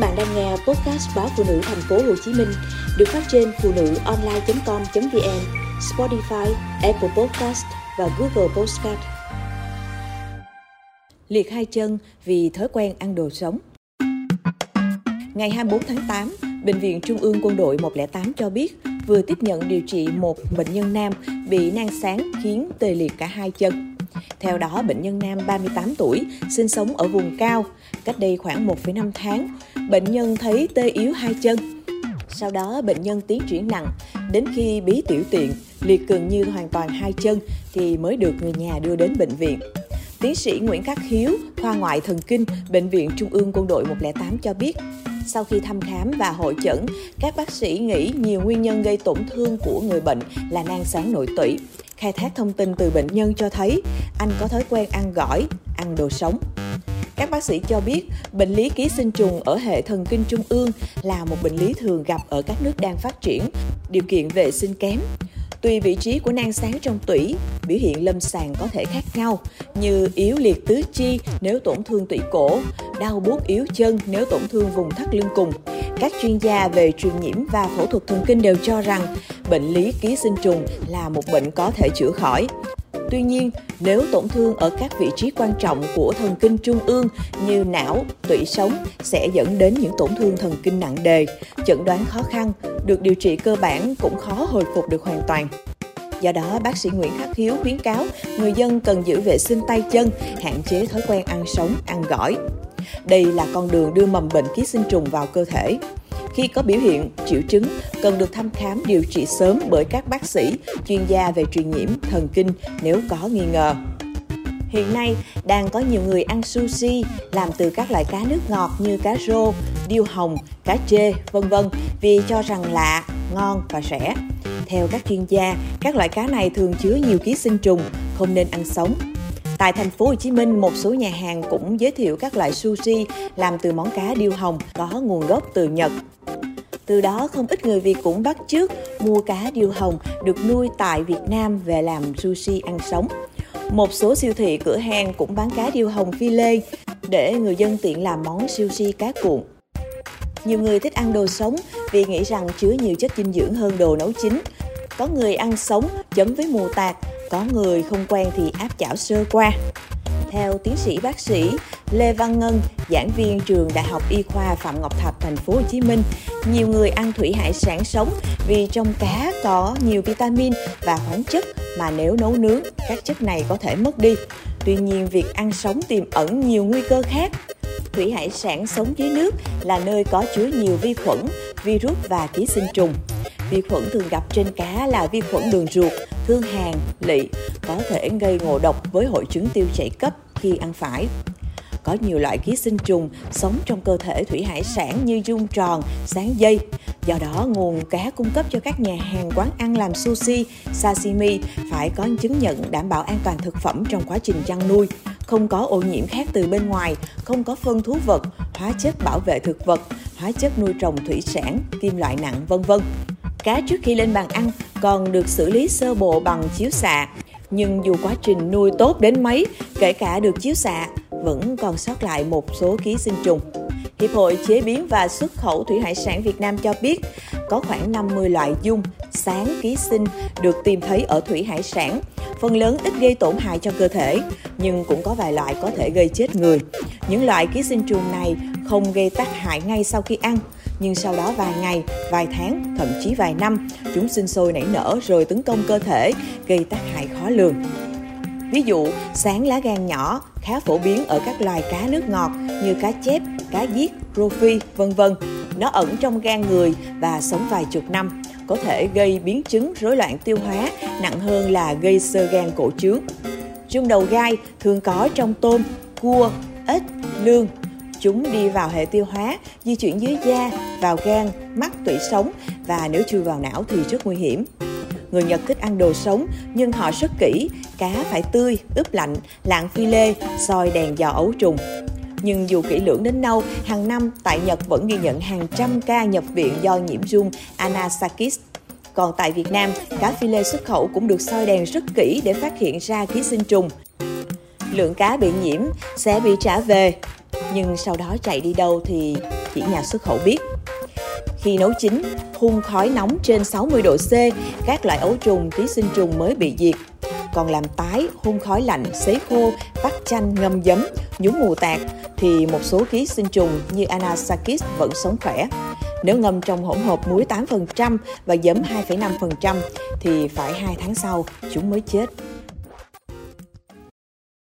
bạn đang nghe podcast báo phụ nữ thành phố Hồ Chí Minh được phát trên phụ nữ online.com.vn, Spotify, Apple Podcast và Google Podcast. Liệt hai chân vì thói quen ăn đồ sống. Ngày 24 tháng 8, Bệnh viện Trung ương Quân đội 108 cho biết vừa tiếp nhận điều trị một bệnh nhân nam bị nang sáng khiến tê liệt cả hai chân. Theo đó, bệnh nhân nam 38 tuổi, sinh sống ở vùng cao. Cách đây khoảng 1,5 tháng, bệnh nhân thấy tê yếu hai chân. Sau đó, bệnh nhân tiến triển nặng, đến khi bí tiểu tiện, liệt gần như hoàn toàn hai chân thì mới được người nhà đưa đến bệnh viện. Tiến sĩ Nguyễn Khắc Hiếu, khoa ngoại thần kinh, Bệnh viện Trung ương Quân đội 108 cho biết, sau khi thăm khám và hội chẩn, các bác sĩ nghĩ nhiều nguyên nhân gây tổn thương của người bệnh là nang sáng nội tủy. Khai thác thông tin từ bệnh nhân cho thấy anh có thói quen ăn gỏi, ăn đồ sống. Các bác sĩ cho biết, bệnh lý ký sinh trùng ở hệ thần kinh trung ương là một bệnh lý thường gặp ở các nước đang phát triển, điều kiện vệ sinh kém. Tùy vị trí của nang sáng trong tủy, biểu hiện lâm sàng có thể khác nhau như yếu liệt tứ chi nếu tổn thương tủy cổ, đau buốt yếu chân nếu tổn thương vùng thắt lưng cùng. Các chuyên gia về truyền nhiễm và phẫu thuật thần kinh đều cho rằng bệnh lý ký sinh trùng là một bệnh có thể chữa khỏi. Tuy nhiên, nếu tổn thương ở các vị trí quan trọng của thần kinh trung ương như não, tủy sống sẽ dẫn đến những tổn thương thần kinh nặng đề, chẩn đoán khó khăn, được điều trị cơ bản cũng khó hồi phục được hoàn toàn. Do đó, bác sĩ Nguyễn Khắc Hiếu khuyến cáo người dân cần giữ vệ sinh tay chân, hạn chế thói quen ăn sống, ăn gỏi. Đây là con đường đưa mầm bệnh ký sinh trùng vào cơ thể. Khi có biểu hiện, triệu chứng, cần được thăm khám điều trị sớm bởi các bác sĩ, chuyên gia về truyền nhiễm, thần kinh nếu có nghi ngờ. Hiện nay, đang có nhiều người ăn sushi làm từ các loại cá nước ngọt như cá rô, điêu hồng, cá trê, vân vân vì cho rằng lạ, ngon và rẻ. Theo các chuyên gia, các loại cá này thường chứa nhiều ký sinh trùng, không nên ăn sống. Tại thành phố Hồ Chí Minh, một số nhà hàng cũng giới thiệu các loại sushi làm từ món cá điêu hồng có nguồn gốc từ Nhật. Từ đó không ít người Việt cũng bắt chước mua cá điêu hồng được nuôi tại Việt Nam về làm sushi ăn sống. Một số siêu thị cửa hàng cũng bán cá điêu hồng phi lê để người dân tiện làm món sushi cá cuộn. Nhiều người thích ăn đồ sống vì nghĩ rằng chứa nhiều chất dinh dưỡng hơn đồ nấu chín. Có người ăn sống chấm với mù tạt, có người không quen thì áp chảo sơ qua. Theo tiến sĩ bác sĩ Lê Văn Ngân, giảng viên trường Đại học Y khoa Phạm Ngọc Thạch, thành phố Hồ Chí Minh, nhiều người ăn thủy hải sản sống vì trong cá có nhiều vitamin và khoáng chất mà nếu nấu nướng, các chất này có thể mất đi. Tuy nhiên, việc ăn sống tiềm ẩn nhiều nguy cơ khác. Thủy hải sản sống dưới nước là nơi có chứa nhiều vi khuẩn, virus và ký sinh trùng. Vi khuẩn thường gặp trên cá là vi khuẩn đường ruột, thương hàn, lị, có thể gây ngộ độc với hội chứng tiêu chảy cấp khi ăn phải. Có nhiều loại ký sinh trùng sống trong cơ thể thủy hải sản như dung tròn, sáng dây. Do đó, nguồn cá cung cấp cho các nhà hàng quán ăn làm sushi, sashimi phải có chứng nhận đảm bảo an toàn thực phẩm trong quá trình chăn nuôi, không có ô nhiễm khác từ bên ngoài, không có phân thú vật, hóa chất bảo vệ thực vật, hóa chất nuôi trồng thủy sản, kim loại nặng vân vân. Cá trước khi lên bàn ăn còn được xử lý sơ bộ bằng chiếu xạ, nhưng dù quá trình nuôi tốt đến mấy, kể cả được chiếu xạ, vẫn còn sót lại một số ký sinh trùng. Hiệp hội Chế biến và Xuất khẩu Thủy hải sản Việt Nam cho biết có khoảng 50 loại dung, sáng ký sinh được tìm thấy ở thủy hải sản. Phần lớn ít gây tổn hại cho cơ thể, nhưng cũng có vài loại có thể gây chết người. Những loại ký sinh trùng này không gây tác hại ngay sau khi ăn, nhưng sau đó vài ngày, vài tháng, thậm chí vài năm, chúng sinh sôi nảy nở rồi tấn công cơ thể, gây tác hại khó lường. Ví dụ, sáng lá gan nhỏ khá phổ biến ở các loài cá nước ngọt như cá chép, cá giết, rô phi, vân vân. Nó ẩn trong gan người và sống vài chục năm, có thể gây biến chứng rối loạn tiêu hóa, nặng hơn là gây sơ gan cổ trướng. Rung đầu gai thường có trong tôm, cua, ếch, lương. Chúng đi vào hệ tiêu hóa, di chuyển dưới da, vào gan, mắt, tủy sống và nếu chui vào não thì rất nguy hiểm. Người Nhật thích ăn đồ sống nhưng họ rất kỹ, cá phải tươi, ướp lạnh, lạng phi lê, soi đèn dò ấu trùng. Nhưng dù kỹ lưỡng đến đâu, hàng năm tại Nhật vẫn ghi nhận hàng trăm ca nhập viện do nhiễm rung Anasakis. Còn tại Việt Nam, cá phi lê xuất khẩu cũng được soi đèn rất kỹ để phát hiện ra ký sinh trùng. Lượng cá bị nhiễm sẽ bị trả về. nhưng sau đó chạy đi đâu thì chỉ nhà xuất khẩu biết. Khi nấu chín, hun khói nóng trên 60 độ C, các loại ấu trùng, ký sinh trùng mới bị diệt. Còn làm tái, hun khói lạnh, sấy khô, vắt chanh, ngâm giấm, nhúng mù tạt thì một số ký sinh trùng như Anasakis vẫn sống khỏe. Nếu ngâm trong hỗn hợp muối 8% và giấm 2,5% thì phải 2 tháng sau chúng mới chết.